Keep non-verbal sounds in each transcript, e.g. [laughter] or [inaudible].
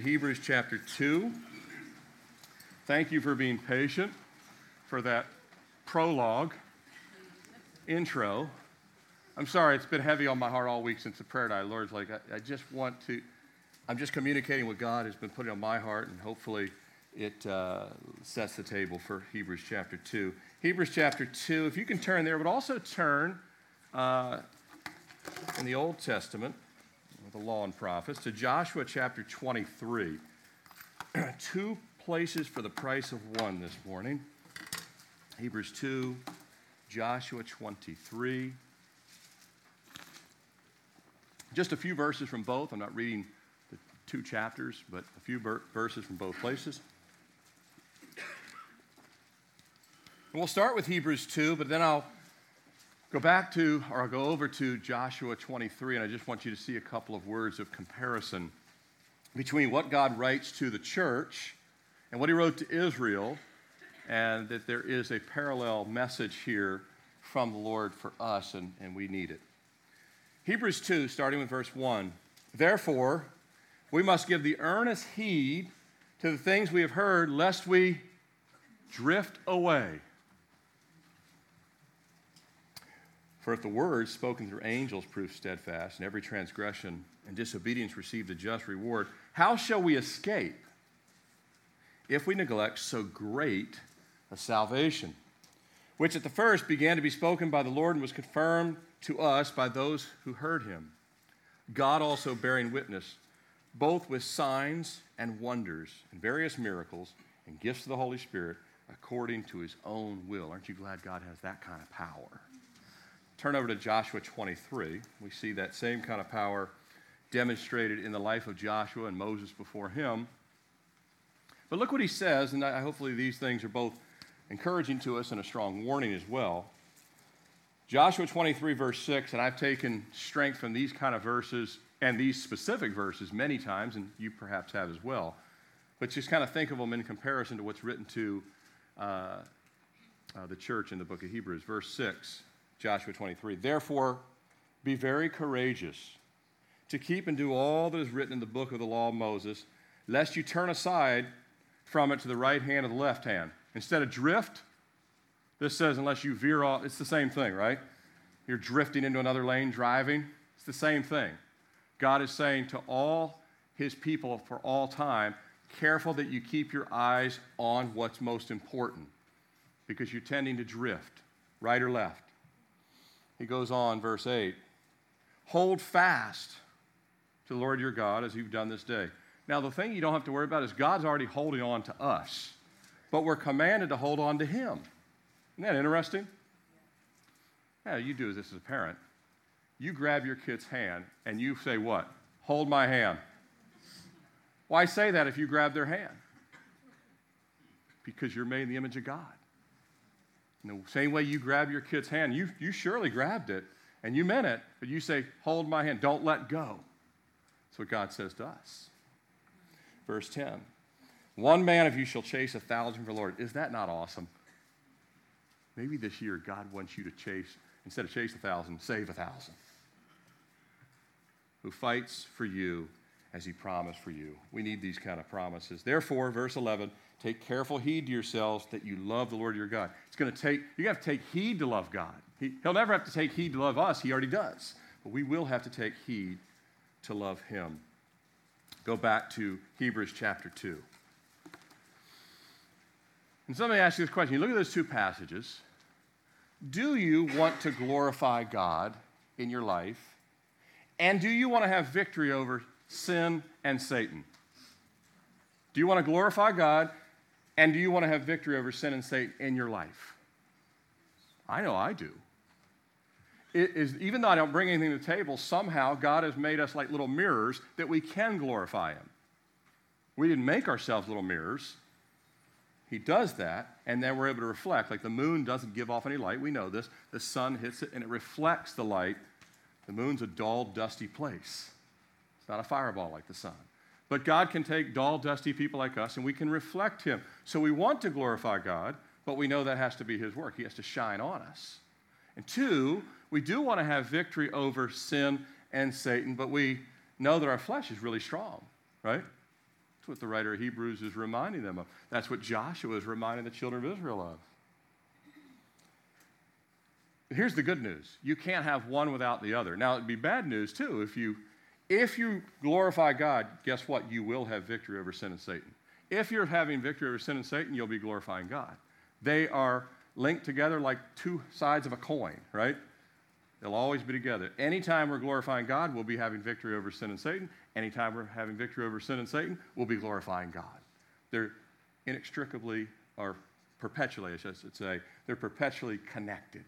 Hebrews chapter 2. Thank you for being patient for that prologue, intro. I'm sorry, it's been heavy on my heart all week since the prayer night. Lord's like, I, I just want to, I'm just communicating what God has been putting on my heart, and hopefully it uh, sets the table for Hebrews chapter 2. Hebrews chapter 2, if you can turn there, but also turn uh, in the Old Testament the law and prophets, to Joshua chapter 23. [clears throat] Two places for the price of one this morning Hebrews 2, Joshua 23. Just a few verses from both. I'm not reading the two chapters, but a few verses from both places. And we'll start with Hebrews 2, but then I'll Go back to, or I'll go over to Joshua 23, and I just want you to see a couple of words of comparison between what God writes to the church and what he wrote to Israel, and that there is a parallel message here from the Lord for us, and, and we need it. Hebrews 2, starting with verse 1. Therefore, we must give the earnest heed to the things we have heard, lest we drift away. For if the words spoken through angels prove steadfast, and every transgression and disobedience received a just reward, how shall we escape if we neglect so great a salvation, which at the first began to be spoken by the Lord and was confirmed to us by those who heard him? God also bearing witness, both with signs and wonders and various miracles and gifts of the Holy Spirit according to his own will. Aren't you glad God has that kind of power? Turn over to Joshua 23. We see that same kind of power demonstrated in the life of Joshua and Moses before him. But look what he says, and I, hopefully these things are both encouraging to us and a strong warning as well. Joshua 23, verse 6, and I've taken strength from these kind of verses and these specific verses many times, and you perhaps have as well. But just kind of think of them in comparison to what's written to uh, uh, the church in the book of Hebrews. Verse 6 Joshua 23. Therefore, be very courageous to keep and do all that is written in the book of the law of Moses, lest you turn aside from it to the right hand or the left hand. Instead of drift, this says, unless you veer off, it's the same thing, right? You're drifting into another lane driving. It's the same thing. God is saying to all his people for all time, careful that you keep your eyes on what's most important because you're tending to drift, right or left. He goes on, verse 8 Hold fast to the Lord your God as you've done this day. Now, the thing you don't have to worry about is God's already holding on to us, but we're commanded to hold on to Him. Isn't that interesting? Yeah, you do this as a parent. You grab your kid's hand and you say, What? Hold my hand. Why say that if you grab their hand? Because you're made in the image of God. The same way you grab your kid's hand, you, you surely grabbed it and you meant it, but you say, Hold my hand, don't let go. That's what God says to us. Verse 10 One man of you shall chase a thousand for the Lord. Is that not awesome? Maybe this year God wants you to chase, instead of chase a thousand, save a thousand. Who fights for you as he promised for you. We need these kind of promises. Therefore, verse 11, Take careful heed to yourselves that you love the Lord your God. It's going to take, you have to take heed to love God. He, he'll never have to take heed to love us, He already does. But we will have to take heed to love Him. Go back to Hebrews chapter 2. And somebody ask you this question. You look at those two passages. Do you want to glorify God in your life? And do you want to have victory over sin and Satan? Do you want to glorify God and do you want to have victory over sin and Satan in your life? I know I do. It is, even though I don't bring anything to the table, somehow God has made us like little mirrors that we can glorify Him. We didn't make ourselves little mirrors. He does that, and then we're able to reflect. Like the moon doesn't give off any light, we know this. The sun hits it and it reflects the light. The moon's a dull, dusty place. It's not a fireball like the sun. But God can take dull, dusty people like us and we can reflect Him. So we want to glorify God, but we know that has to be His work. He has to shine on us. And two, we do want to have victory over sin and Satan, but we know that our flesh is really strong, right? That's what the writer of Hebrews is reminding them of. That's what Joshua is reminding the children of Israel of. Here's the good news. You can't have one without the other. Now, it'd be bad news, too, if you if you glorify God, guess what? You will have victory over sin and Satan. If you're having victory over sin and Satan, you'll be glorifying God. They are linked together like two sides of a coin, right? They'll always be together. Anytime we're glorifying God, we'll be having victory over sin and Satan. Anytime we're having victory over sin and Satan, we'll be glorifying God. They're inextricably, or perpetually, I should say, they're perpetually connected.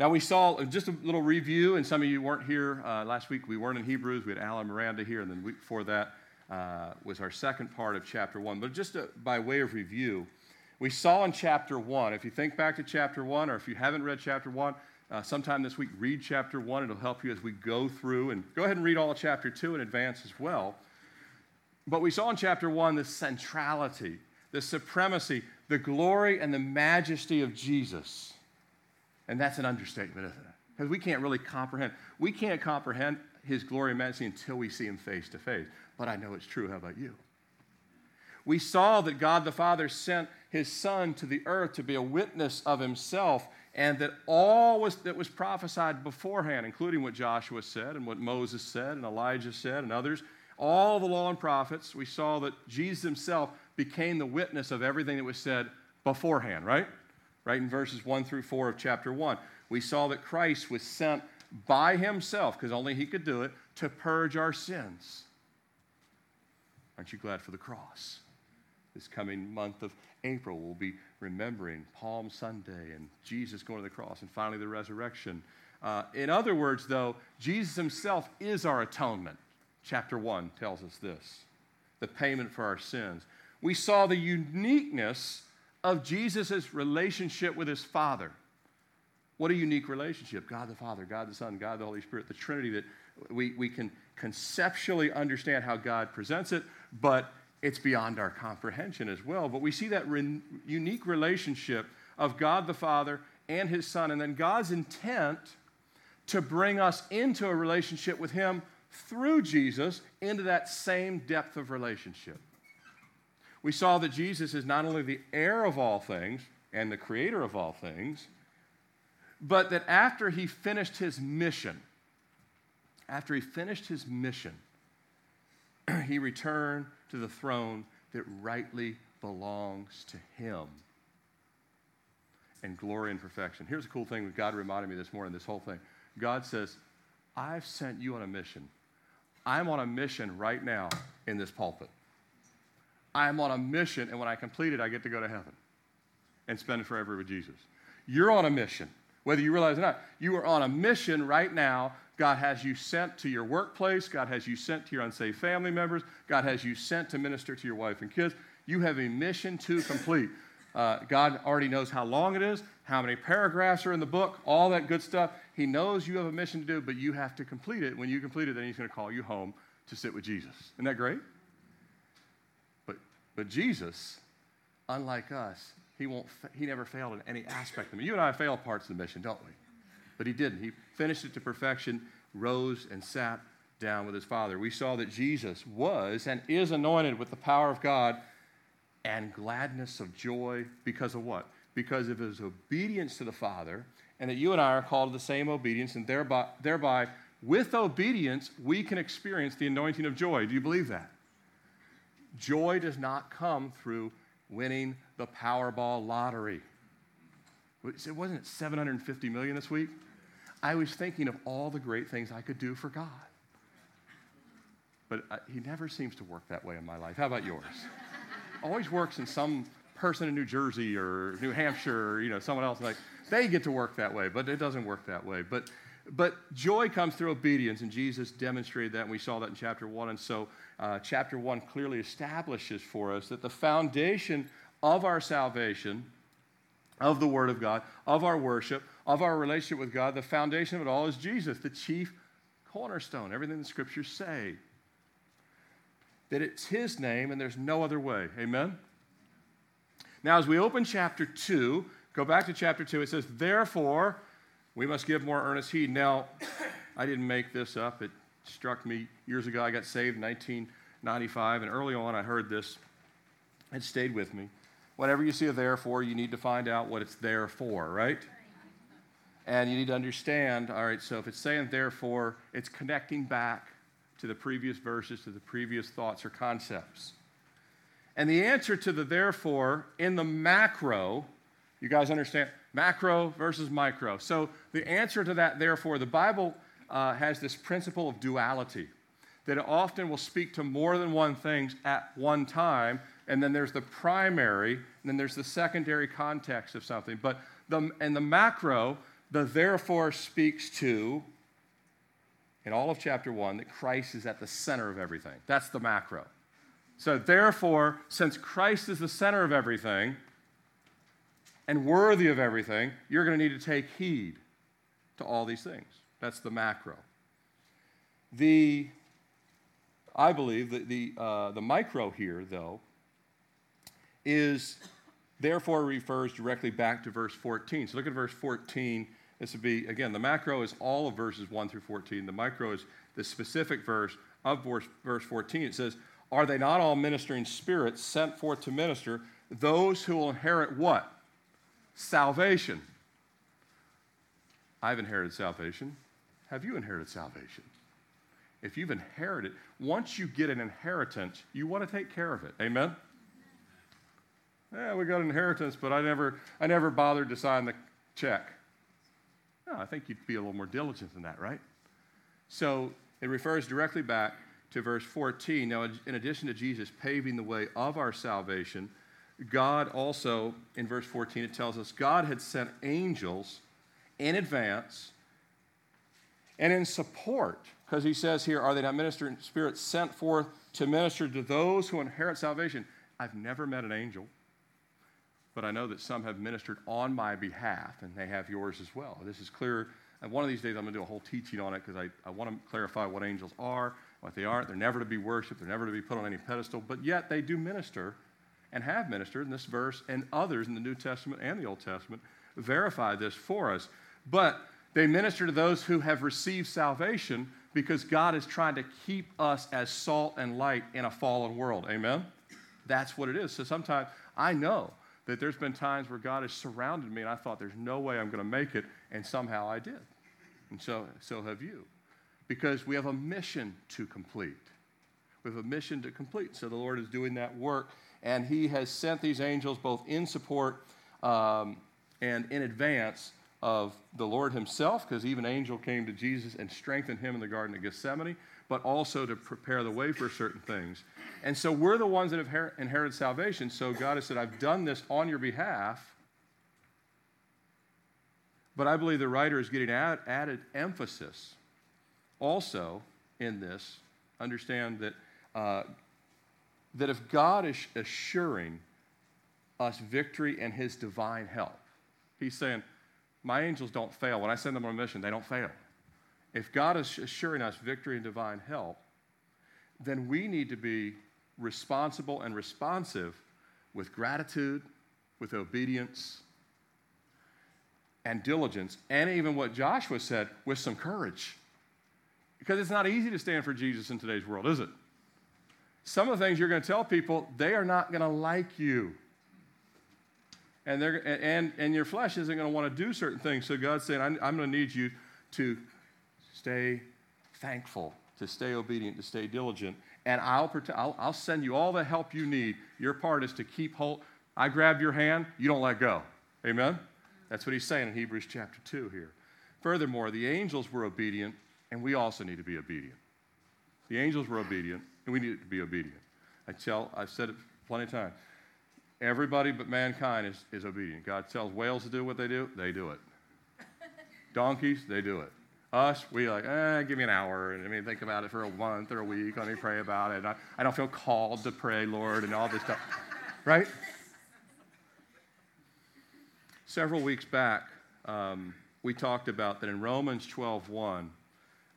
Now, we saw just a little review, and some of you weren't here uh, last week. We weren't in Hebrews. We had Alan Miranda here, and then the week before that uh, was our second part of chapter one. But just uh, by way of review, we saw in chapter one, if you think back to chapter one, or if you haven't read chapter one, uh, sometime this week, read chapter one. It'll help you as we go through, and go ahead and read all of chapter two in advance as well. But we saw in chapter one the centrality, the supremacy, the glory, and the majesty of Jesus. And that's an understatement, isn't it? Because we can't really comprehend. We can't comprehend his glory and majesty until we see him face to face. But I know it's true. How about you? We saw that God the Father sent his Son to the earth to be a witness of himself, and that all was, that was prophesied beforehand, including what Joshua said and what Moses said and Elijah said and others, all the law and prophets, we saw that Jesus himself became the witness of everything that was said beforehand, right? Right in verses 1 through 4 of chapter 1. We saw that Christ was sent by himself, because only he could do it, to purge our sins. Aren't you glad for the cross? This coming month of April, we'll be remembering Palm Sunday and Jesus going to the cross and finally the resurrection. Uh, in other words, though, Jesus himself is our atonement. Chapter 1 tells us this the payment for our sins. We saw the uniqueness of Jesus' relationship with his Father. What a unique relationship. God the Father, God the Son, God the Holy Spirit, the Trinity that we, we can conceptually understand how God presents it, but it's beyond our comprehension as well. But we see that re- unique relationship of God the Father and his Son, and then God's intent to bring us into a relationship with him through Jesus into that same depth of relationship we saw that Jesus is not only the heir of all things and the creator of all things, but that after he finished his mission, after he finished his mission, [clears throat] he returned to the throne that rightly belongs to him and glory and perfection. Here's a cool thing God reminded me this morning, this whole thing. God says, I've sent you on a mission. I'm on a mission right now in this pulpit. I'm on a mission, and when I complete it, I get to go to heaven and spend forever with Jesus. You're on a mission, whether you realize it or not. You are on a mission right now. God has you sent to your workplace. God has you sent to your unsaved family members. God has you sent to minister to your wife and kids. You have a mission to complete. Uh, God already knows how long it is, how many paragraphs are in the book, all that good stuff. He knows you have a mission to do, but you have to complete it. When you complete it, then He's going to call you home to sit with Jesus. Isn't that great? But Jesus, unlike us, he, won't, he never failed in any aspect of it. You and I fail parts of the mission, don't we? But he didn't. He finished it to perfection, rose and sat down with his Father. We saw that Jesus was and is anointed with the power of God and gladness of joy because of what? Because of his obedience to the Father, and that you and I are called to the same obedience, and thereby, thereby with obedience, we can experience the anointing of joy. Do you believe that? Joy does not come through winning the Powerball lottery. It wasn't 750 million this week. I was thinking of all the great things I could do for God. But uh, he never seems to work that way in my life. How about yours? [laughs] Always works in some person in New Jersey or New Hampshire or you know someone else like they get to work that way, but it doesn't work that way. But but joy comes through obedience, and Jesus demonstrated that, and we saw that in chapter one. And so uh, chapter 1 clearly establishes for us that the foundation of our salvation, of the Word of God, of our worship, of our relationship with God, the foundation of it all is Jesus, the chief cornerstone, everything the scriptures say. That it's His name and there's no other way. Amen? Now, as we open chapter 2, go back to chapter 2, it says, Therefore, we must give more earnest heed. Now, I didn't make this up. It struck me years ago. I got saved in 19 95, and early on I heard this. It stayed with me. Whatever you see a therefore, you need to find out what it's there for, right? And you need to understand, all right, so if it's saying therefore, it's connecting back to the previous verses, to the previous thoughts or concepts. And the answer to the therefore in the macro, you guys understand? Macro versus micro. So the answer to that therefore, the Bible uh, has this principle of duality that it often will speak to more than one thing at one time, and then there's the primary, and then there's the secondary context of something. But the, in the macro, the therefore speaks to, in all of chapter one, that Christ is at the center of everything. That's the macro. So, therefore, since Christ is the center of everything and worthy of everything, you're going to need to take heed to all these things. That's the macro. The, I believe that the, uh, the micro here, though, is therefore refers directly back to verse 14. So look at verse 14. This would be, again, the macro is all of verses 1 through 14. The micro is the specific verse of verse, verse 14. It says, Are they not all ministering spirits sent forth to minister? Those who will inherit what? Salvation. I've inherited salvation. Have you inherited salvation? If you've inherited, once you get an inheritance, you want to take care of it. Amen? Yeah, we got an inheritance, but I never, I never bothered to sign the check. No, I think you'd be a little more diligent than that, right? So it refers directly back to verse 14. Now, in addition to Jesus paving the way of our salvation, God also, in verse 14, it tells us God had sent angels in advance and in support, because he says here, Are they not ministering spirits sent forth to minister to those who inherit salvation? I've never met an angel, but I know that some have ministered on my behalf, and they have yours as well. This is clear. And one of these days, I'm going to do a whole teaching on it because I, I want to clarify what angels are, what they aren't. They're never to be worshiped, they're never to be put on any pedestal, but yet they do minister and have ministered in this verse, and others in the New Testament and the Old Testament verify this for us. But they minister to those who have received salvation because God is trying to keep us as salt and light in a fallen world. Amen? That's what it is. So sometimes I know that there's been times where God has surrounded me and I thought there's no way I'm going to make it, and somehow I did. And so, so have you. Because we have a mission to complete. We have a mission to complete. So the Lord is doing that work, and He has sent these angels both in support um, and in advance of the Lord himself, because even angel came to Jesus and strengthened him in the Garden of Gethsemane, but also to prepare the way for certain things. And so we're the ones that have inherited salvation. So God has said, I've done this on your behalf. But I believe the writer is getting add, added emphasis also in this. Understand that, uh, that if God is assuring us victory and his divine help, he's saying, my angels don't fail. When I send them on a mission, they don't fail. If God is assuring us victory and divine help, then we need to be responsible and responsive with gratitude, with obedience, and diligence, and even what Joshua said, with some courage. Because it's not easy to stand for Jesus in today's world, is it? Some of the things you're going to tell people, they are not going to like you and, they're, and, and your flesh isn't going to want to do certain things. So God's saying, I'm, I'm going to need you to stay thankful, to stay obedient, to stay diligent, and I'll, I'll, I'll send you all the help you need. Your part is to keep hold. I grab your hand, you don't let go. Amen? That's what he's saying in Hebrews chapter 2 here. Furthermore, the angels were obedient, and we also need to be obedient. The angels were obedient, and we need to be obedient. I tell, I've said it plenty of times. Everybody but mankind is, is obedient. God tells whales to do what they do, they do it. [laughs] Donkeys, they do it. Us, we like, eh, give me an hour. And I mean, think about it for a month or a week. Let me pray about it. I, I don't feel called to pray, Lord, and all this stuff. right? Several weeks back, um, we talked about that in Romans 12:1,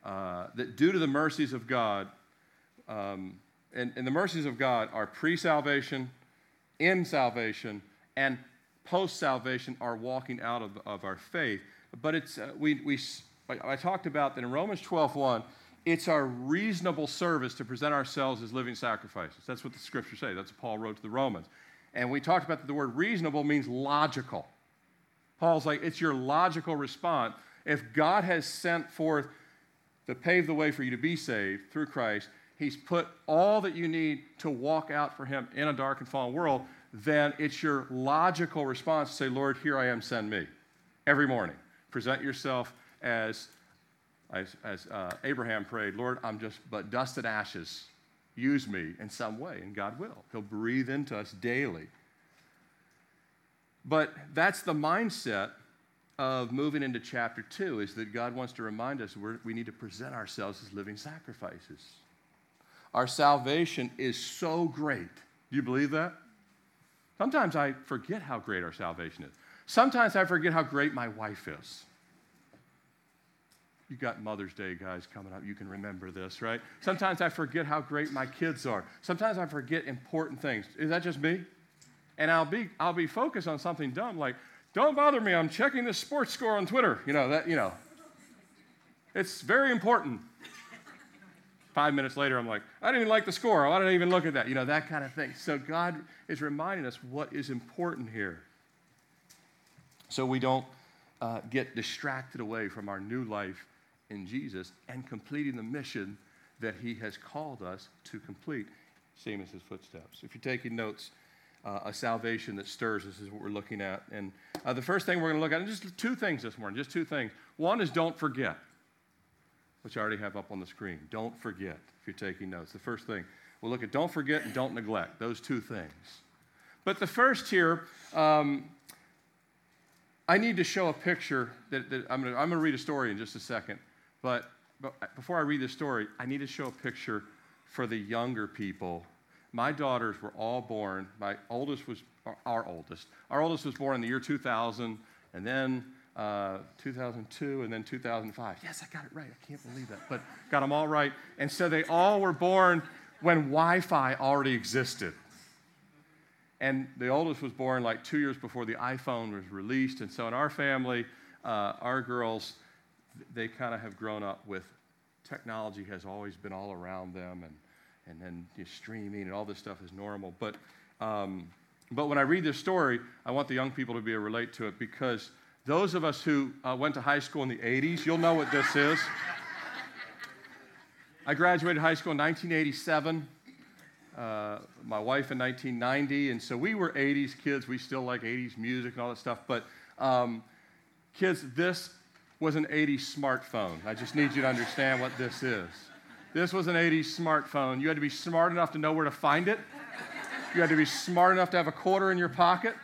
uh, that due to the mercies of God, um, and, and the mercies of God are pre salvation, in salvation and post salvation are walking out of, of our faith. But it's, uh, we, we, I talked about that in Romans 12 1, it's our reasonable service to present ourselves as living sacrifices. That's what the scriptures say. That's what Paul wrote to the Romans. And we talked about that the word reasonable means logical. Paul's like, it's your logical response. If God has sent forth to pave the way for you to be saved through Christ, He's put all that you need to walk out for Him in a dark and fallen world, then it's your logical response to say, Lord, here I am, send me. Every morning. Present yourself as as, as uh, Abraham prayed, Lord, I'm just but dust and ashes. Use me in some way, and God will. He'll breathe into us daily. But that's the mindset of moving into chapter two, is that God wants to remind us we need to present ourselves as living sacrifices. Our salvation is so great. Do you believe that? Sometimes I forget how great our salvation is. Sometimes I forget how great my wife is you got Mother's Day, guys, coming up. You can remember this, right? Sometimes I forget how great my kids are. Sometimes I forget important things. Is that just me? And I'll be, I'll be focused on something dumb like, don't bother me, I'm checking the sports score on Twitter. You know, that, you know. It's very important. Five minutes later, I'm like, I didn't even like the score. I even look at that? You know, that kind of thing. So God is reminding us what is important here. So we don't uh, get distracted away from our new life in Jesus and completing the mission that he has called us to complete, same as his footsteps. If you're taking notes, uh, a salvation that stirs us is what we're looking at. And uh, the first thing we're going to look at, and just two things this morning, just two things. One is don't forget, which I already have up on the screen. Don't forget if you're taking notes. The first thing, we'll look at don't forget and don't neglect, those two things. But the first here, um, I need to show a picture that, that I'm going to read a story in just a second. But, but before I read this story, I need to show a picture for the younger people. My daughters were all born, my oldest was our oldest. Our oldest was born in the year 2000, and then uh, 2002, and then 2005. Yes, I got it right. I can't believe that. But got them all right. And so they all were born when Wi Fi already existed. And the oldest was born like two years before the iPhone was released. And so in our family, uh, our girls, they kind of have grown up with technology has always been all around them, and, and then you know, streaming and all this stuff is normal. But, um, but when I read this story, I want the young people to be able to relate to it because those of us who uh, went to high school in the 80s, you'll know what this is. I graduated high school in 1987. Uh, my wife in 1990, and so we were 80s kids. We still like 80s music and all that stuff. But um, kids, this was an 80s smartphone. I just need you to understand what this is. This was an 80s smartphone. You had to be smart enough to know where to find it. You had to be smart enough to have a quarter in your pocket,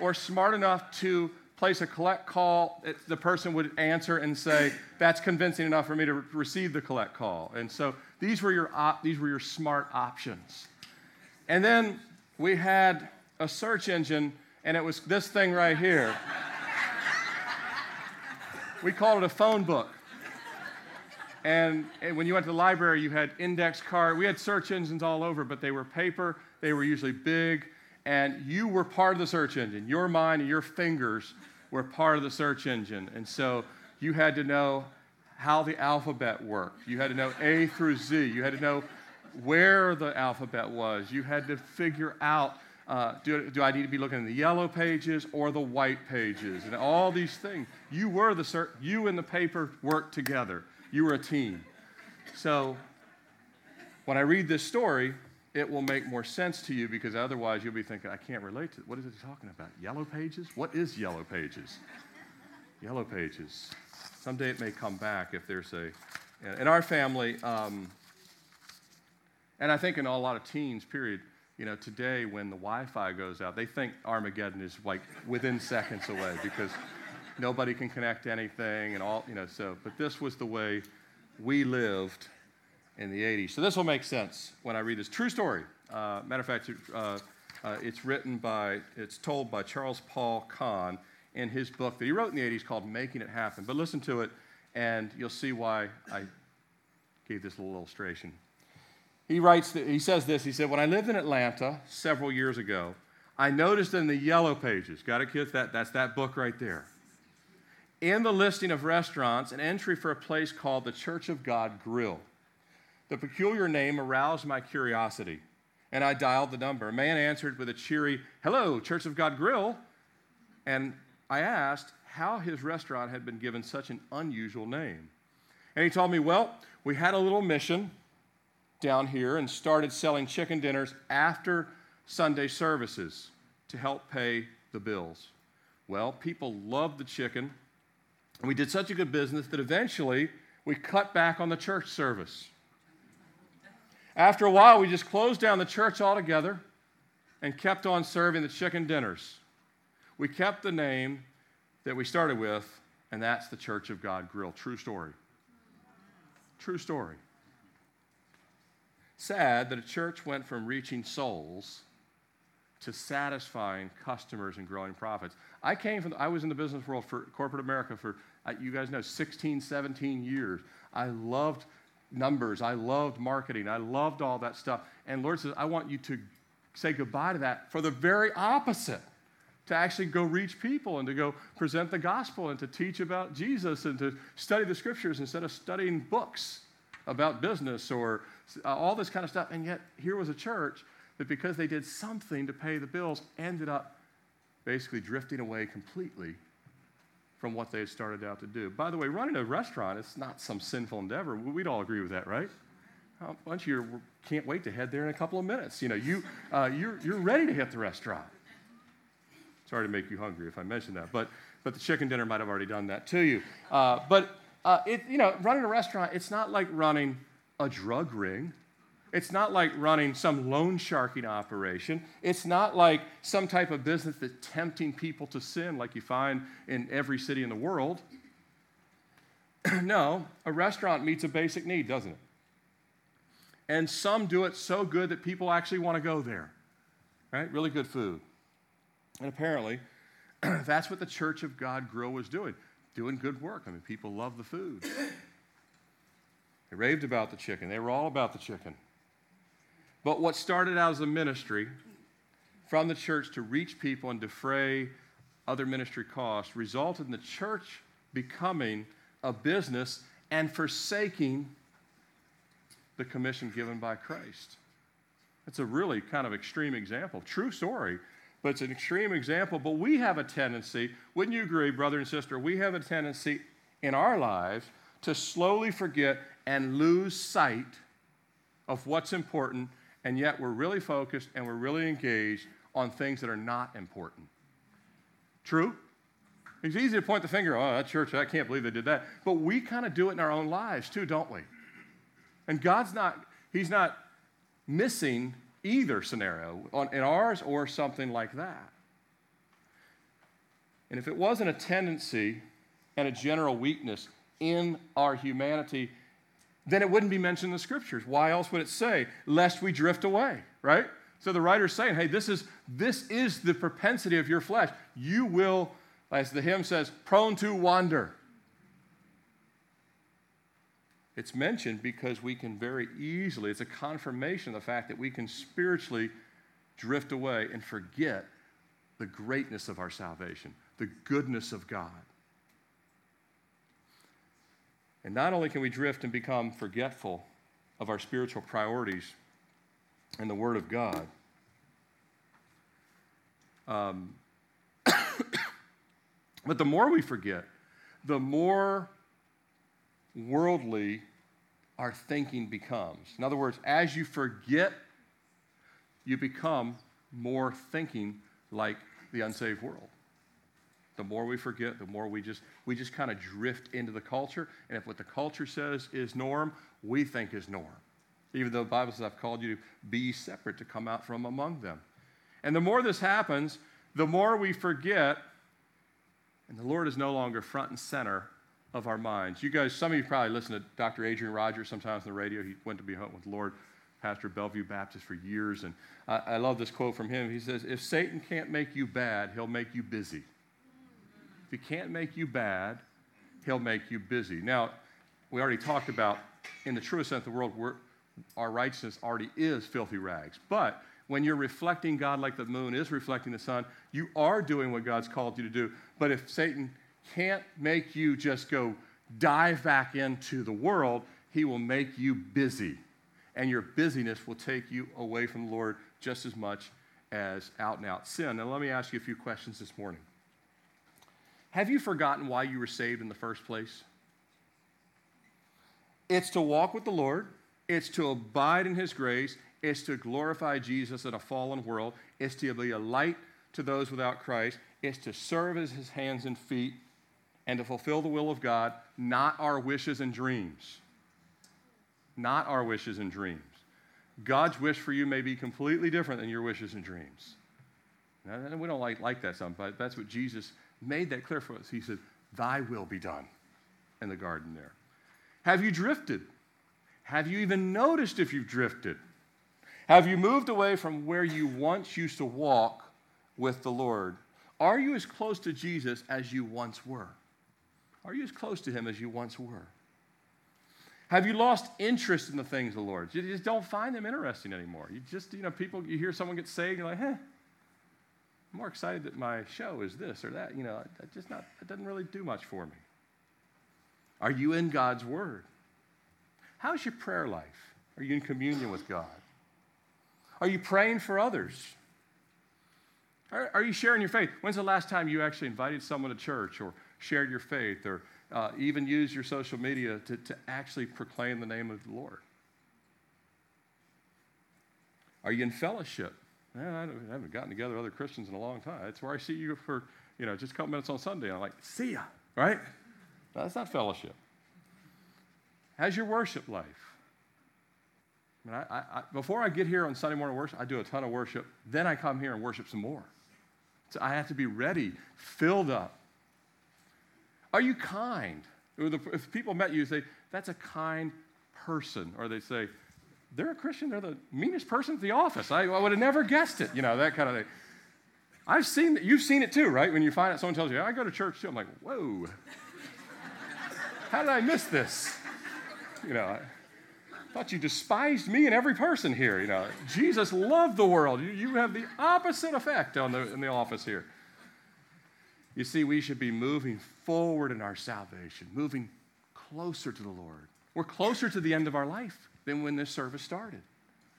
or smart enough to place a collect call. It, the person would answer and say, "That's convincing enough for me to re- receive the collect call." And so these were your op- these were your smart options. And then we had a search engine, and it was this thing right here. We called it a phone book. And, and, when you went to the library, you had index card. We had search engines all over, but they were paper. They were usually big, and you were part of the search engine. Your mind and your fingers were part of the search engine, and so you had to know how the alphabet worked. You had to know A through Z. You had to know where the alphabet was. You had to figure out uh, do, do, I need to be looking in the yellow pages or the white pages? And all these things. You were the, search, you and the paper worked together. You were a team. So when I read this story, it will make more sense to you because otherwise you'll be thinking, I can't relate to it. What is it talking about? Yellow pages? What is yellow pages? [laughs] yellow pages. Someday it may come back if there's a. In our family, um, and I think in a lot of teens, period, you know, today when the Wi Fi goes out, they think Armageddon is like within seconds away because nobody can connect anything and all, you know, so, but this was the way we lived in the 80s. So this will make sense when I read this. True story. Uh, matter of fact, uh, uh, it's written by, it's told by Charles Paul Conn in his book that he wrote in the 80s called Making It Happen. But listen to it and you'll see why I gave this little illustration. He writes, he says this, he said, when I lived in Atlanta several years ago, I noticed in the yellow pages, got it, kids? That, that's that book right there. In the listing of restaurants, an entry for a place called the Church of God Grill. The peculiar name aroused my curiosity, and I dialed the number. A man answered with a cheery, Hello, Church of God Grill. And I asked how his restaurant had been given such an unusual name. And he told me, Well, we had a little mission down here and started selling chicken dinners after Sunday services to help pay the bills. Well, people loved the chicken, and we did such a good business that eventually we cut back on the church service. After a while, we just closed down the church altogether and kept on serving the chicken dinners. We kept the name that we started with, and that's the Church of God Grill. True story. True story. Sad that a church went from reaching souls to satisfying customers and growing profits. I came from, I was in the business world for corporate America for, uh, you guys know, 16, 17 years. I loved numbers. I loved marketing. I loved all that stuff. And Lord says, I want you to say goodbye to that for the very opposite to actually go reach people and to go present the gospel and to teach about Jesus and to study the scriptures instead of studying books about business or uh, all this kind of stuff. And yet, here was a church that because they did something to pay the bills, ended up basically drifting away completely from what they started out to do. By the way, running a restaurant is not some sinful endeavor. We'd all agree with that, right? A bunch of you can't wait to head there in a couple of minutes. You know, you, uh, you're, you're ready to hit the restaurant. Sorry to make you hungry if I mention that, but, but the chicken dinner might have already done that to you. Uh, but, uh, it, you know, running a restaurant, it's not like running a drug ring. It's not like running some loan sharking operation. It's not like some type of business that's tempting people to sin like you find in every city in the world. [clears throat] no, a restaurant meets a basic need, doesn't it? And some do it so good that people actually want to go there, right? Really good food. And apparently, [clears throat] that's what the Church of God Grill was doing, doing good work. I mean, people love the food. They raved about the chicken, they were all about the chicken. But what started out as a ministry from the church to reach people and defray other ministry costs resulted in the church becoming a business and forsaking the commission given by Christ. It's a really kind of extreme example. True story, but it's an extreme example. But we have a tendency, wouldn't you agree, brother and sister? We have a tendency in our lives to slowly forget and lose sight of what's important and yet we're really focused and we're really engaged on things that are not important. True? It's easy to point the finger, oh, that church, I can't believe they did that. But we kind of do it in our own lives too, don't we? And God's not, He's not missing either scenario in ours or something like that. And if it wasn't a tendency and a general weakness in our humanity, then it wouldn't be mentioned in the scriptures. Why else would it say, lest we drift away, right? So the writer's saying, hey, this is, this is the propensity of your flesh. You will, as the hymn says, prone to wander. It's mentioned because we can very easily, it's a confirmation of the fact that we can spiritually drift away and forget the greatness of our salvation, the goodness of God. And not only can we drift and become forgetful of our spiritual priorities and the Word of God, um, [coughs] but the more we forget, the more worldly our thinking becomes. In other words, as you forget, you become more thinking like the unsaved world. The more we forget, the more we just we just kind of drift into the culture. And if what the culture says is norm, we think is norm. Even though the Bible says, I've called you to be separate, to come out from among them. And the more this happens, the more we forget, and the Lord is no longer front and center of our minds. You guys, some of you probably listen to Dr. Adrian Rogers sometimes on the radio. He went to be home with Lord, pastor Bellevue Baptist for years. And I, I love this quote from him. He says, If Satan can't make you bad, he'll make you busy he can't make you bad, he'll make you busy. Now, we already talked about in the truest sense of the world, our righteousness already is filthy rags. But when you're reflecting God like the moon is reflecting the sun, you are doing what God's called you to do. But if Satan can't make you just go dive back into the world, he will make you busy. and your busyness will take you away from the Lord just as much as out and out sin. Now, let me ask you a few questions this morning. Have you forgotten why you were saved in the first place? It's to walk with the Lord, it's to abide in His grace, it's to glorify Jesus in a fallen world, it's to be a light to those without Christ, it's to serve as His hands and feet, and to fulfill the will of God, not our wishes and dreams. Not our wishes and dreams. God's wish for you may be completely different than your wishes and dreams. We don't like, like that something, but that's what Jesus made that clear for us. He said, Thy will be done in the garden there. Have you drifted? Have you even noticed if you've drifted? Have you moved away from where you once used to walk with the Lord? Are you as close to Jesus as you once were? Are you as close to Him as you once were? Have you lost interest in the things of the Lord? You just don't find them interesting anymore. You just, you know, people, you hear someone get saved, you're like, huh, I'm more excited that my show is this or that. You know, that just not, that doesn't really do much for me. Are you in God's Word? How's your prayer life? Are you in communion with God? Are you praying for others? Are, are you sharing your faith? When's the last time you actually invited someone to church or shared your faith or uh, even used your social media to, to actually proclaim the name of the Lord? Are you in fellowship? I haven't gotten together other Christians in a long time. That's where I see you for, you know, just a couple minutes on Sunday. And I'm like, see ya, right? That's not fellowship. How's your worship life? I mean, I, I, before I get here on Sunday morning worship, I do a ton of worship. Then I come here and worship some more. So I have to be ready, filled up. Are you kind? If people met you, say, that's a kind person. Or they say, they're a Christian, they're the meanest person at the office. I, I would have never guessed it, you know, that kind of thing. I've seen that, you've seen it too, right? When you find out someone tells you, I go to church too, I'm like, whoa, how did I miss this? You know, I thought you despised me and every person here, you know. Jesus loved the world. You, you have the opposite effect on the, in the office here. You see, we should be moving forward in our salvation, moving closer to the Lord. We're closer to the end of our life than when this service started?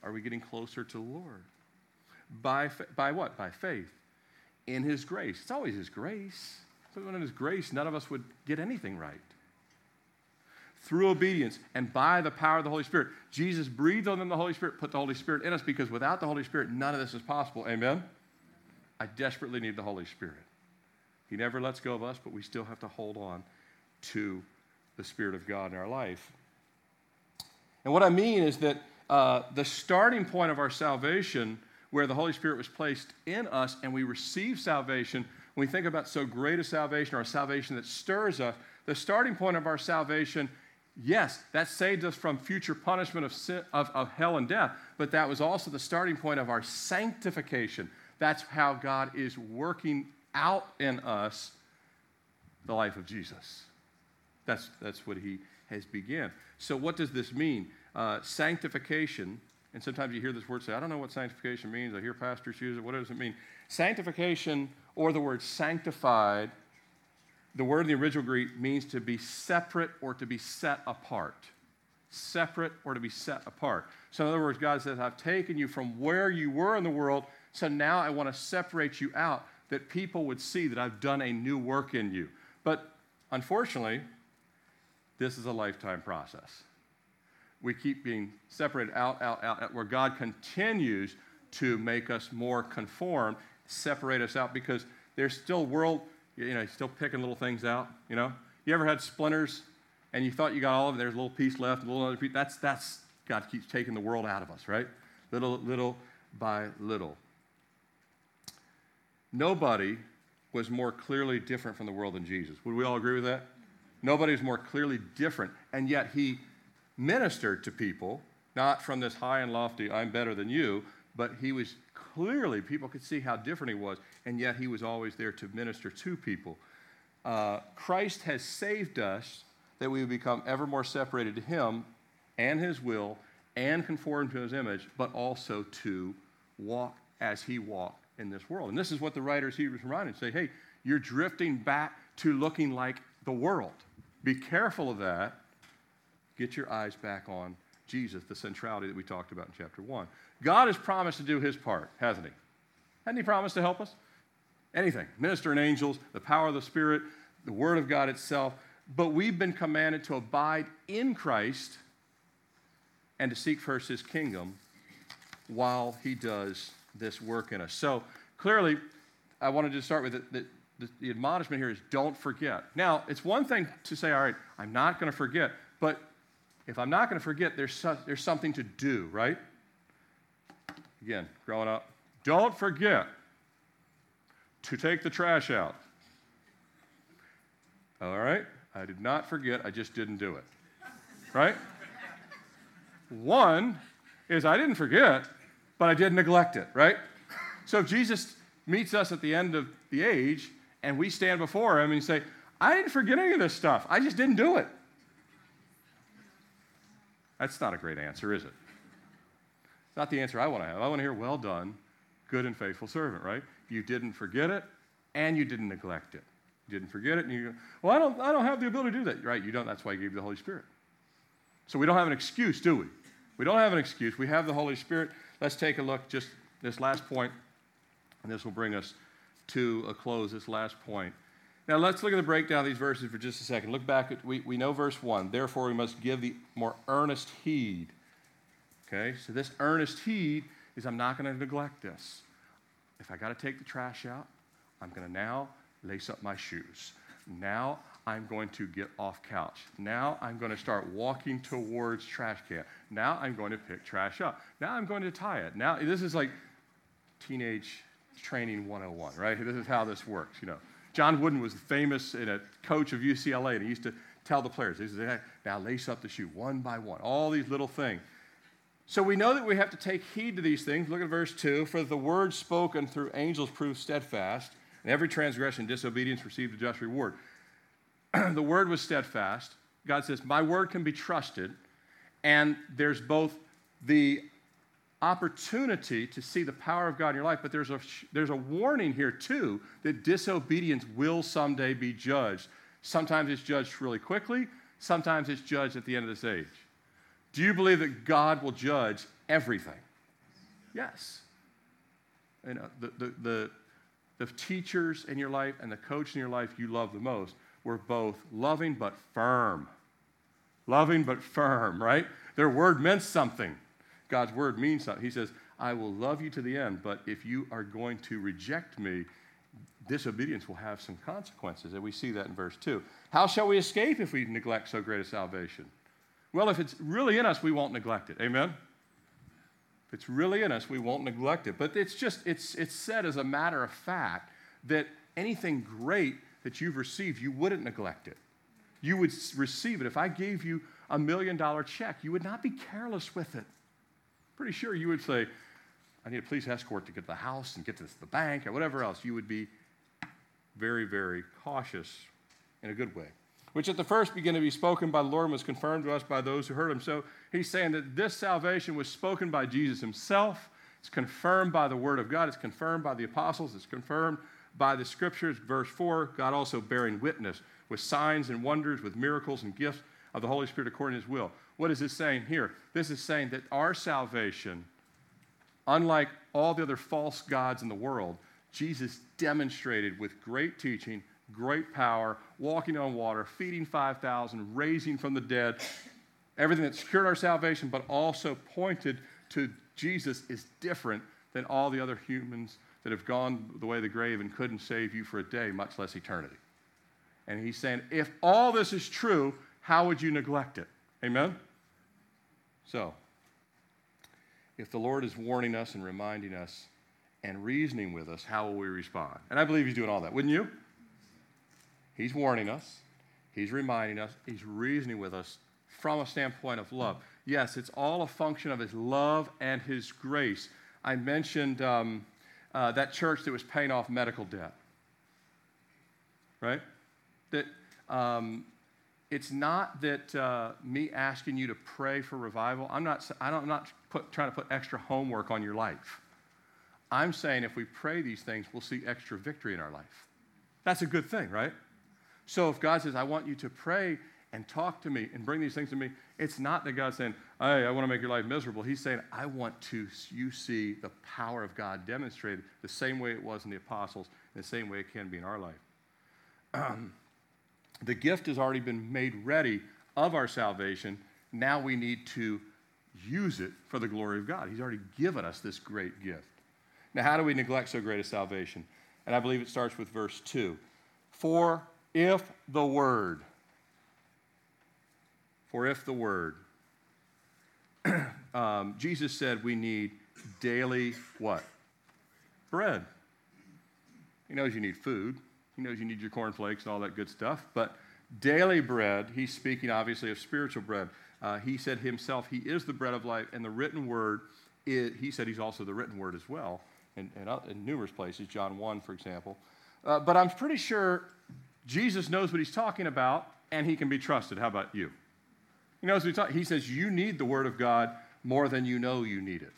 Are we getting closer to the Lord? By, by what? By faith. In His grace. It's always His grace. If it wasn't His grace, none of us would get anything right. Through obedience and by the power of the Holy Spirit. Jesus breathed on them the Holy Spirit, put the Holy Spirit in us because without the Holy Spirit, none of this is possible. Amen? I desperately need the Holy Spirit. He never lets go of us, but we still have to hold on to the Spirit of God in our life. And what I mean is that uh, the starting point of our salvation, where the Holy Spirit was placed in us and we receive salvation, when we think about so great a salvation or a salvation that stirs us, the starting point of our salvation, yes, that saved us from future punishment of, sin, of, of hell and death, but that was also the starting point of our sanctification. That's how God is working out in us the life of Jesus. That's, that's what he has begun. So, what does this mean? Uh, sanctification, and sometimes you hear this word say, I don't know what sanctification means. I hear pastors use it. What does it mean? Sanctification, or the word sanctified, the word in the original Greek means to be separate or to be set apart. Separate or to be set apart. So, in other words, God says, I've taken you from where you were in the world, so now I want to separate you out that people would see that I've done a new work in you. But unfortunately, this is a lifetime process. We keep being separated out, out, out, out, where God continues to make us more conformed, separate us out because there's still world, you know, still picking little things out, you know? You ever had splinters and you thought you got all of it, there's a little piece left, a little other piece? That's, that's, God keeps taking the world out of us, right? Little, little by little. Nobody was more clearly different from the world than Jesus. Would we all agree with that? Nobody was more clearly different. And yet he ministered to people, not from this high and lofty, I'm better than you, but he was clearly, people could see how different he was, and yet he was always there to minister to people. Uh, Christ has saved us that we would become ever more separated to him and his will and conform to his image, but also to walk as he walked in this world. And this is what the writers Hebrews reminded say, hey, you're drifting back to looking like the world. Be careful of that. Get your eyes back on Jesus, the centrality that we talked about in chapter 1. God has promised to do his part, hasn't he? Hasn't he promised to help us? Anything. Minister and angels, the power of the Spirit, the Word of God itself. But we've been commanded to abide in Christ and to seek first his kingdom while he does this work in us. So clearly, I wanted to start with it, the, the, admonishment here is don't forget. Now, it's one thing to say, all right, I'm not going to forget, but if I'm not going to forget, there's, so, there's something to do, right? Again, growing up, don't forget to take the trash out. All right? I did not forget, I just didn't do it. Right? One is I didn't forget, but I did neglect it, right? So if Jesus meets us at the end of the age and we stand before him and say, I didn't forget any of this stuff, I just didn't do it. That's not a great answer, is it? It's not the answer I want to have. I want to hear, well done, good and faithful servant, right? You didn't forget it and you didn't neglect it. You didn't forget it and you go, well, I don't, I don't have the ability to do that. Right, you don't. That's why I gave you the Holy Spirit. So we don't have an excuse, do we? We don't have an excuse. We have the Holy Spirit. Let's take a look, just this last point, and this will bring us to a close, this last point. Now let's look at the breakdown of these verses for just a second. Look back at, we, we know verse 1. Therefore, we must give the more earnest heed. Okay, so this earnest heed is I'm not going to neglect this. If I got to take the trash out, I'm going to now lace up my shoes. Now I'm going to get off couch. Now I'm going to start walking towards trash can. Now I'm going to pick trash up. Now I'm going to tie it. Now this is like teenage training 101, right? This is how this works, you know. John Wooden was famous in a coach of UCLA, and he used to tell the players, he said, now lace up the shoe one by one, all these little things. So we know that we have to take heed to these things. Look at verse 2. For the word spoken through angels proved steadfast, and every transgression and disobedience received a just reward. [clears throat] the word was steadfast. God says, My word can be trusted. And there's both the opportunity to see the power of God in your life, but there's a, there's a warning here too that disobedience will someday be judged. Sometimes it's judged really quickly, sometimes it's judged at the end of this age. Do you believe that God will judge everything? Yes. You uh, know, the, the, the, the teachers in your life and the coach in your life you love the most were both loving but firm. Loving but firm, right? Their word meant something. God's word means something. He says, I will love you to the end, but if you are going to reject me, disobedience will have some consequences. And we see that in verse 2. How shall we escape if we neglect so great a salvation? Well, if it's really in us, we won't neglect it. Amen? If it's really in us, we won't neglect it. But it's just, it's, it's said as a matter of fact that anything great that you've received, you wouldn't neglect it. You would receive it. If I gave you a million dollar check, you would not be careless with it. Pretty sure you would say, I need a police escort to get to the house and get to the bank or whatever else. You would be very, very cautious in a good way. Which at the first began to be spoken by the Lord and was confirmed to us by those who heard him. So he's saying that this salvation was spoken by Jesus himself. It's confirmed by the word of God. It's confirmed by the apostles. It's confirmed by the scriptures. Verse 4 God also bearing witness with signs and wonders, with miracles and gifts of the Holy Spirit according to his will. What is this saying here? This is saying that our salvation, unlike all the other false gods in the world, Jesus demonstrated with great teaching, great power, walking on water, feeding 5,000, raising from the dead, everything that secured our salvation, but also pointed to Jesus is different than all the other humans that have gone the way of the grave and couldn't save you for a day, much less eternity. And he's saying, if all this is true, how would you neglect it? Amen? So, if the Lord is warning us and reminding us and reasoning with us, how will we respond? And I believe he's doing all that, wouldn't you? He's warning us, he's reminding us, he's reasoning with us from a standpoint of love. Yes, it's all a function of his love and his grace. I mentioned um, uh, that church that was paying off medical debt. Right? That um, it's not that uh, me asking you to pray for revival. I'm not, I am not put, trying to put extra homework on your life. I'm saying if we pray these things, we'll see extra victory in our life. That's a good thing, right? So if God says, I want you to pray and talk to me and bring these things to me, it's not that God's saying, hey, I want to make your life miserable. He's saying, I want to you see the power of God demonstrated the same way it was in the apostles, and the same way it can be in our life. [clears throat] the gift has already been made ready of our salvation. Now we need to use it for the glory of God. He's already given us this great gift. Now, how do we neglect so great a salvation? And I believe it starts with verse 2. For if the word, for if the word, [clears throat] um, Jesus said we need daily what? Bread. He knows you need food. He knows you need your cornflakes and all that good stuff. But daily bread, he's speaking obviously of spiritual bread. Uh, he said himself, He is the bread of life, and the written word, is, he said he's also the written word as well in, in, in numerous places, John 1, for example. Uh, but I'm pretty sure Jesus knows what he's talking about, and he can be trusted. How about you? He knows what he's talking He says, You need the word of God more than you know you need it.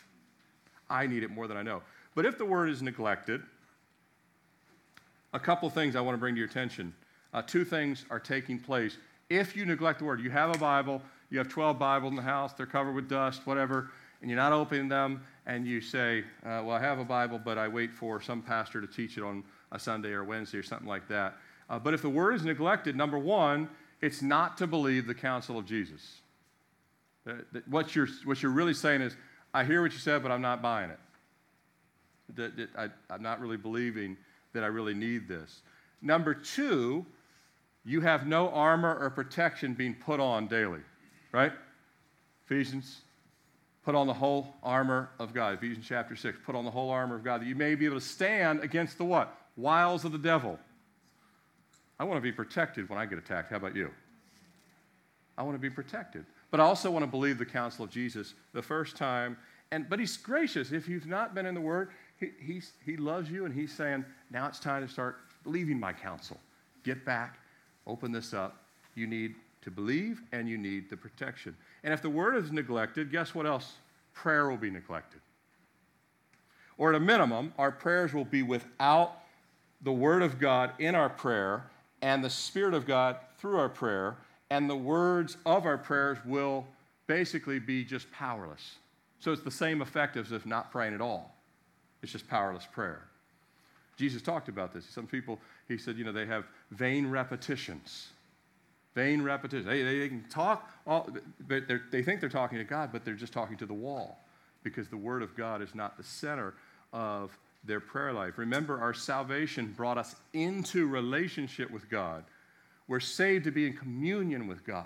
I need it more than I know. But if the word is neglected, a couple things I want to bring to your attention. Uh, two things are taking place. If you neglect the word, you have a Bible, you have 12 Bibles in the house, they're covered with dust, whatever, and you're not opening them, and you say, uh, Well, I have a Bible, but I wait for some pastor to teach it on a Sunday or Wednesday or something like that. Uh, but if the word is neglected, number one, it's not to believe the counsel of Jesus. what, you're, what you're really saying is, I hear what you said, but I'm not buying it. That, that I, I'm not really believing that I really need this. Number two, you have no armor or protection being put on daily, right? Ephesians, put on the whole armor of God. Ephesians chapter 6, put on the whole armor of God that you may be able to stand against the what? Wiles of the devil. I want to be protected when I get attacked. How about you? I want to be protected. But I also want to believe the counsel of Jesus the first time. And, but he's gracious. If you've not been in the Word, he, he loves you and he's saying, now it's time to start believing my counsel. Get back, open this up. You need to believe and you need the protection. And if the word is neglected, guess what else? Prayer will be neglected. Or at a minimum, our prayers will be without the word of God in our prayer and the Spirit of God through our prayer, and the words of our prayers will basically be just powerless. So it's the same effect as if not praying at all. It's just powerless prayer. Jesus talked about this. Some people, he said, you know, they have vain repetitions. Vain repetitions. They, they can talk, all, but they think they're talking to God, but they're just talking to the wall because the Word of God is not the center of their prayer life. Remember, our salvation brought us into relationship with God. We're saved to be in communion with God.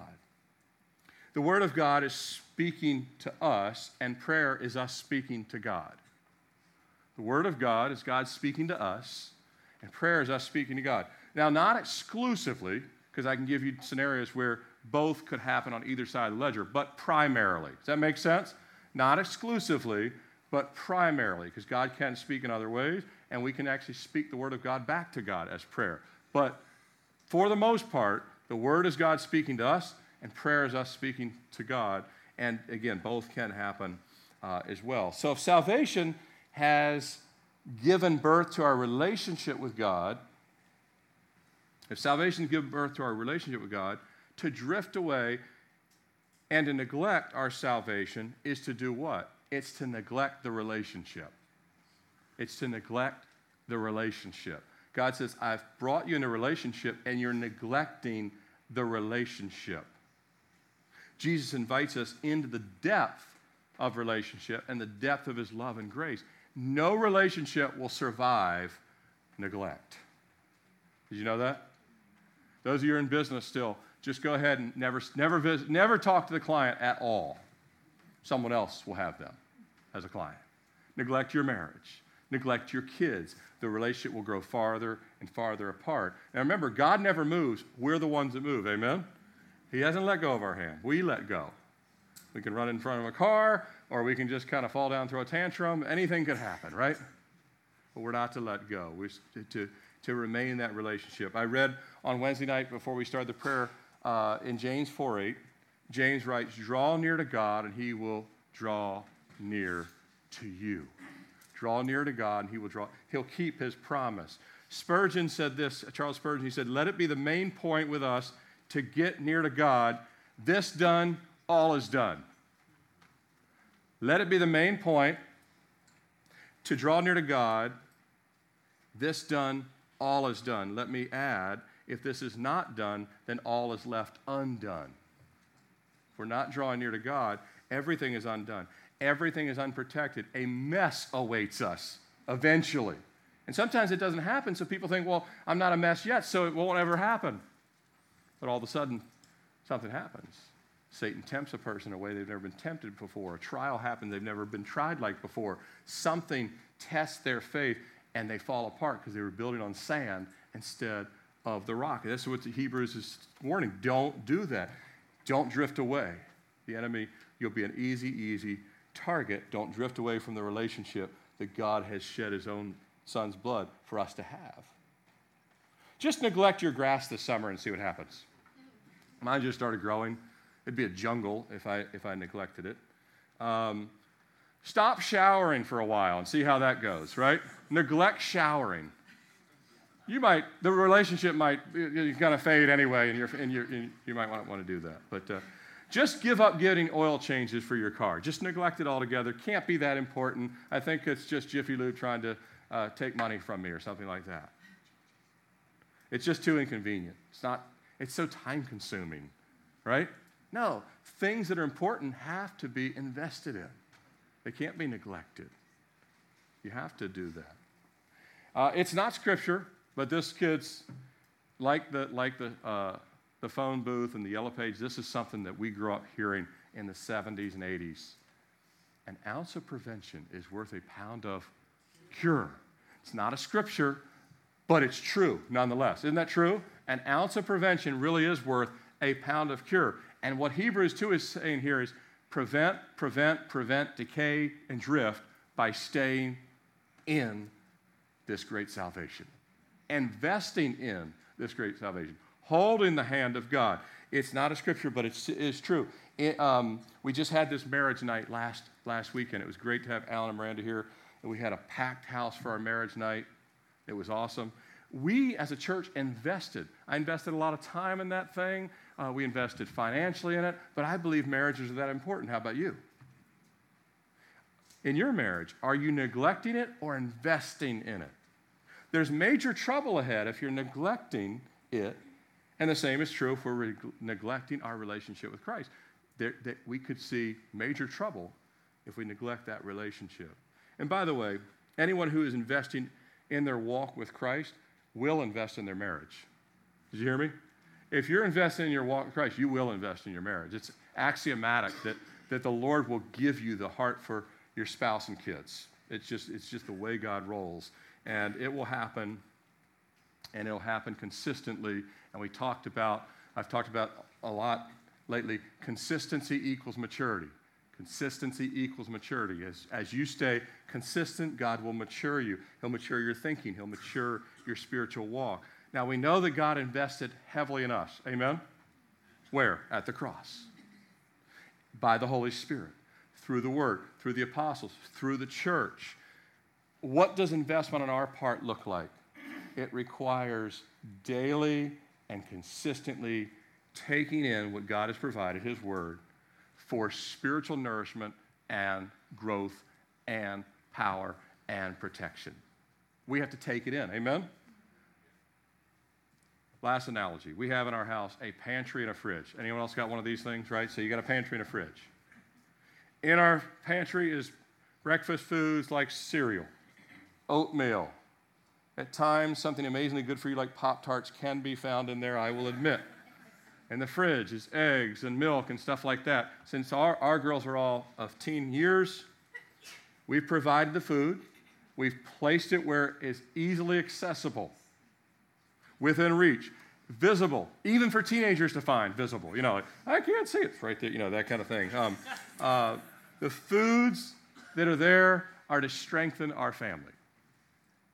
The Word of God is speaking to us, and prayer is us speaking to God. The Word of God is God speaking to us, and prayer is us speaking to God. Now, not exclusively, because I can give you scenarios where both could happen on either side of the ledger, but primarily. Does that make sense? Not exclusively, but primarily, because God can speak in other ways, and we can actually speak the Word of God back to God as prayer. But for the most part, the Word is God speaking to us, and prayer is us speaking to God. And again, both can happen uh, as well. So if salvation has given birth to our relationship with God, if salvation has given birth to our relationship with God, to drift away and to neglect our salvation is to do what? It's to neglect the relationship. It's to neglect the relationship. God says, I've brought you in a relationship and you're neglecting the relationship. Jesus invites us into the depth of relationship and the depth of his love and grace. No relationship will survive neglect. Did you know that? Those of you in business still, just go ahead and never, never, visit, never talk to the client at all. Someone else will have them as a client. Neglect your marriage. Neglect your kids. The relationship will grow farther and farther apart. Now remember, God never moves. We're the ones that move. Amen? He hasn't let go of our hand. We let go. We can run in front of a car, or we can just kind of fall down, throw a tantrum. Anything could happen, right? But we're not to let go. We're to, to remain in that relationship. I read on Wednesday night before we started the prayer uh, in James 4 8, James writes, Draw near to God, and he will draw near to you. Draw near to God, and he will draw. He'll keep his promise. Spurgeon said this, Charles Spurgeon, he said, Let it be the main point with us to get near to God, this done, all is done. Let it be the main point to draw near to God, this done, all is done. Let me add, if this is not done, then all is left undone. If we're not drawing near to God, everything is undone. Everything is unprotected. A mess awaits us eventually. And sometimes it doesn't happen, so people think, well, I'm not a mess yet, so it won't ever happen. But all of a sudden, something happens. Satan tempts a person in a way they've never been tempted before. A trial happens they've never been tried like before. Something tests their faith, and they fall apart because they were building on sand instead of the rock. And that's what the Hebrews is warning. Don't do that. Don't drift away. The enemy, you'll be an easy, easy target. Don't drift away from the relationship that God has shed his own son's blood for us to have. Just neglect your grass this summer and see what happens. Mine just started growing. It'd be a jungle if I, if I neglected it. Um, stop showering for a while and see how that goes, right? Neglect showering. You might, the relationship might kind of fade anyway, and, you're, and, you're, and you might want, want to do that. But uh, just give up getting oil changes for your car. Just neglect it altogether. Can't be that important. I think it's just Jiffy Lube trying to uh, take money from me or something like that. It's just too inconvenient. It's not, it's so time consuming, right? No, things that are important have to be invested in. They can't be neglected. You have to do that. Uh, it's not scripture, but this kid's like the, like the, uh, the phone booth and the yellow page, this is something that we grew up hearing in the 70s and 80s. An ounce of prevention is worth a pound of cure. It's not a scripture, but it's true nonetheless. Isn't that true? An ounce of prevention really is worth a pound of cure. And what Hebrews 2 is saying here is prevent, prevent, prevent decay and drift by staying in this great salvation, investing in this great salvation holding the hand of God. It's not a scripture, but it's, it's true. It, um, we just had this marriage night last, last weekend. It was great to have Alan and Miranda here. And we had a packed house for our marriage night. It was awesome. We, as a church, invested. I invested a lot of time in that thing. Uh, we invested financially in it, but I believe marriages are that important. How about you? In your marriage, are you neglecting it or investing in it? There's major trouble ahead if you're neglecting it and the same is true if we're re- neglecting our relationship with Christ. There, that we could see major trouble if we neglect that relationship. And by the way, anyone who is investing in their walk with Christ will invest in their marriage. Did you hear me? If you're investing in your walk with Christ, you will invest in your marriage. It's axiomatic that, that the Lord will give you the heart for your spouse and kids. It's just, it's just the way God rolls. And it will happen, and it'll happen consistently and we talked about, I've talked about a lot lately, consistency equals maturity. Consistency equals maturity. As, as you stay consistent, God will mature you. He'll mature your thinking, He'll mature your spiritual walk. Now, we know that God invested heavily in us. Amen? Where? At the cross. By the Holy Spirit, through the Word, through the apostles, through the church. What does investment on our part look like? It requires daily and consistently taking in what God has provided, His Word, for spiritual nourishment and growth and power and protection. We have to take it in. Amen? Last analogy. We have in our house a pantry and a fridge. Anyone else got one of these things, right? So you got a pantry and a fridge. In our pantry is breakfast foods like cereal, oatmeal, at times, something amazingly good for you like Pop Tarts can be found in there, I will admit. In the fridge is eggs and milk and stuff like that. Since our, our girls are all of teen years, we've provided the food, we've placed it where it is easily accessible, within reach, visible, even for teenagers to find visible. You know, I can't see it, right there, you know, that kind of thing. Um, uh, the foods that are there are to strengthen our family.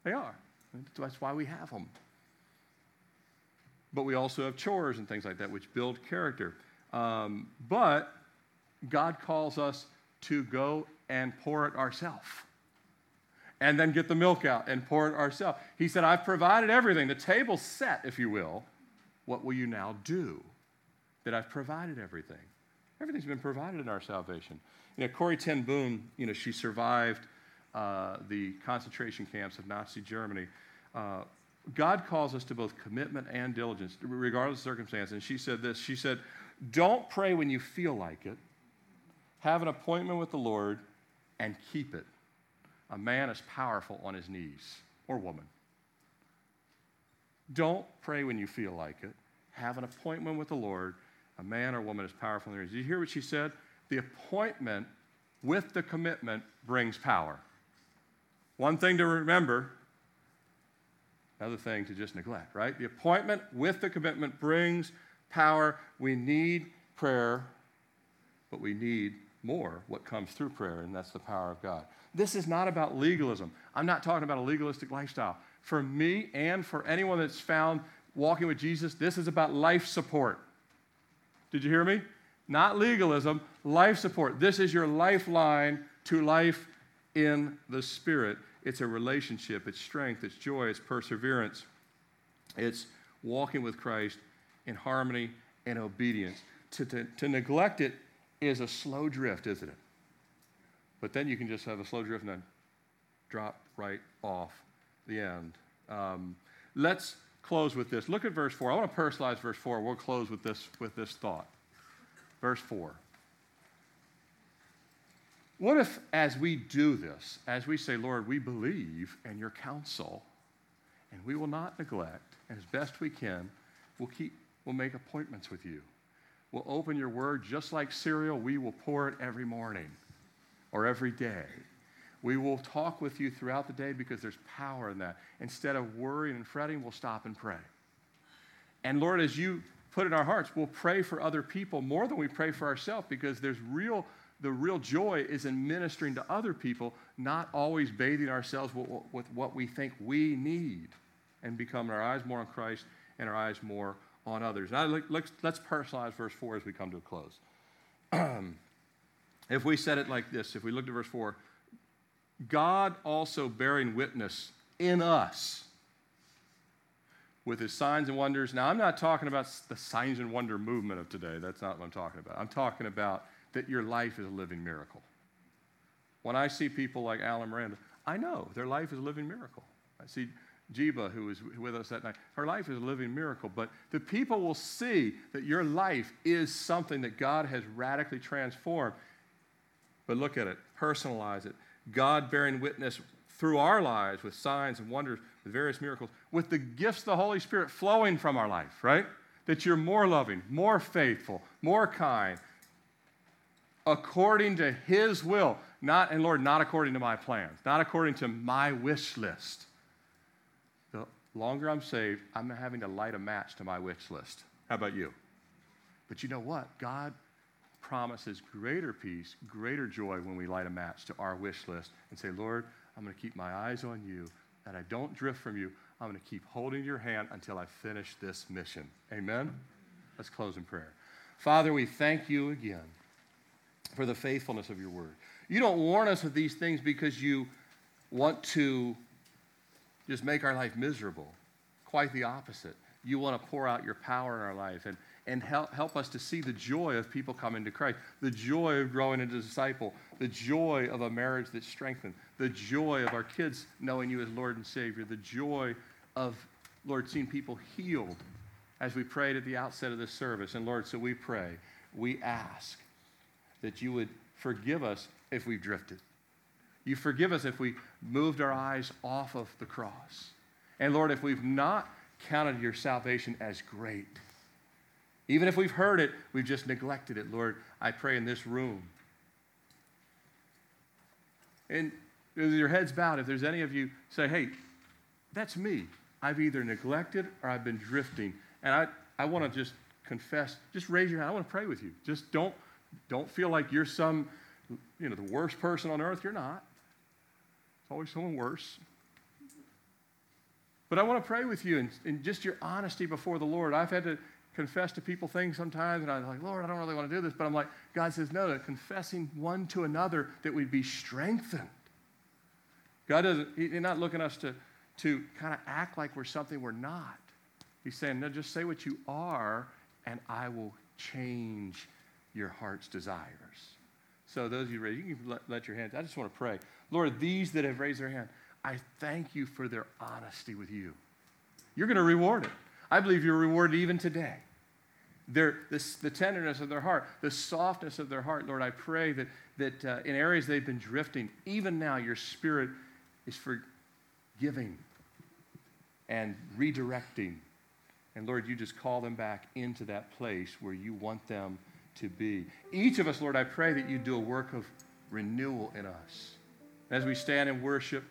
They are. That's why we have them. But we also have chores and things like that, which build character. Um, but God calls us to go and pour it ourselves. And then get the milk out and pour it ourselves. He said, I've provided everything. The table's set, if you will. What will you now do? that I've provided everything. Everything's been provided in our salvation. You know, Corrie ten Boom, you know, she survived uh, the concentration camps of Nazi Germany. Uh, God calls us to both commitment and diligence, regardless of circumstance. And she said this She said, Don't pray when you feel like it. Have an appointment with the Lord and keep it. A man is powerful on his knees, or woman. Don't pray when you feel like it. Have an appointment with the Lord. A man or woman is powerful on their knees. Did you hear what she said? The appointment with the commitment brings power. One thing to remember, another thing to just neglect, right? The appointment with the commitment brings power. We need prayer, but we need more what comes through prayer, and that's the power of God. This is not about legalism. I'm not talking about a legalistic lifestyle. For me and for anyone that's found walking with Jesus, this is about life support. Did you hear me? Not legalism, life support. This is your lifeline to life in the Spirit. It's a relationship, it's strength, it's joy, it's perseverance, it's walking with Christ in harmony and obedience. To, to, to neglect it is a slow drift, isn't it? But then you can just have a slow drift and then drop right off the end. Um, let's close with this. Look at verse 4. I want to personalize verse 4. We'll close with this, with this thought. Verse 4. What if, as we do this, as we say, Lord, we believe in your counsel, and we will not neglect, and as best we can, we'll keep, we'll make appointments with you. We'll open your word just like cereal, we will pour it every morning or every day. We will talk with you throughout the day because there's power in that. Instead of worrying and fretting, we'll stop and pray. And Lord, as you put in our hearts, we'll pray for other people more than we pray for ourselves because there's real, the real joy is in ministering to other people, not always bathing ourselves with, with what we think we need and becoming our eyes more on Christ and our eyes more on others. Now, let's, let's personalize verse 4 as we come to a close. [clears throat] if we said it like this, if we looked at verse 4, God also bearing witness in us with his signs and wonders. Now, I'm not talking about the signs and wonder movement of today. That's not what I'm talking about. I'm talking about that your life is a living miracle. When I see people like Alan Miranda, I know their life is a living miracle. I see Jiba, who was with us that night, her life is a living miracle. But the people will see that your life is something that God has radically transformed. But look at it, personalize it. God bearing witness through our lives with signs and wonders, with various miracles, with the gifts of the Holy Spirit flowing from our life, right? That you're more loving, more faithful, more kind, according to His will. Not, and Lord, not according to my plans, not according to my wish list. Longer I'm saved, I'm having to light a match to my wish list. How about you? But you know what? God promises greater peace, greater joy when we light a match to our wish list and say, Lord, I'm going to keep my eyes on you, that I don't drift from you. I'm going to keep holding your hand until I finish this mission. Amen? Let's close in prayer. Father, we thank you again for the faithfulness of your word. You don't warn us of these things because you want to just make our life miserable. Quite the opposite. You want to pour out your power in our life. And and help, help us to see the joy of people coming to Christ, the joy of growing into a disciple, the joy of a marriage that's strengthened, the joy of our kids knowing you as Lord and Savior, the joy of, Lord, seeing people healed as we prayed at the outset of this service. And Lord, so we pray, we ask that you would forgive us if we've drifted. You forgive us if we moved our eyes off of the cross. And Lord, if we've not counted your salvation as great, even if we've heard it, we've just neglected it. Lord, I pray in this room. And with your heads bowed, if there's any of you say, hey, that's me. I've either neglected or I've been drifting. And I, I want to just confess, just raise your hand. I want to pray with you. Just don't, don't feel like you're some, you know, the worst person on earth. You're not. It's always someone worse. But I want to pray with you and, just your honesty before the Lord. I've had to confess to people things sometimes, and I'm like, Lord, I don't really want to do this. But I'm like, God says, no, that confessing one to another that we'd be strengthened. God doesn't, He's not looking us to, to kind of act like we're something we're not. He's saying, no, just say what you are, and I will change your heart's desires. So, those of you ready, you can let, let your hands. I just want to pray. Lord, these that have raised their hand, I thank you for their honesty with you. You're going to reward it. I believe you're rewarded even today. Their, this, the tenderness of their heart, the softness of their heart, Lord, I pray that, that uh, in areas they've been drifting, even now your spirit is forgiving and redirecting. And Lord, you just call them back into that place where you want them to be. Each of us, Lord, I pray that you do a work of renewal in us. As we stand and worship,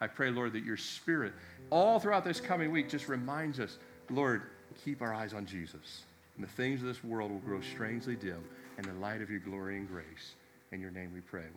I pray, Lord, that your spirit, all throughout this coming week, just reminds us, Lord, keep our eyes on Jesus. And the things of this world will grow strangely dim in the light of your glory and grace. In your name we pray.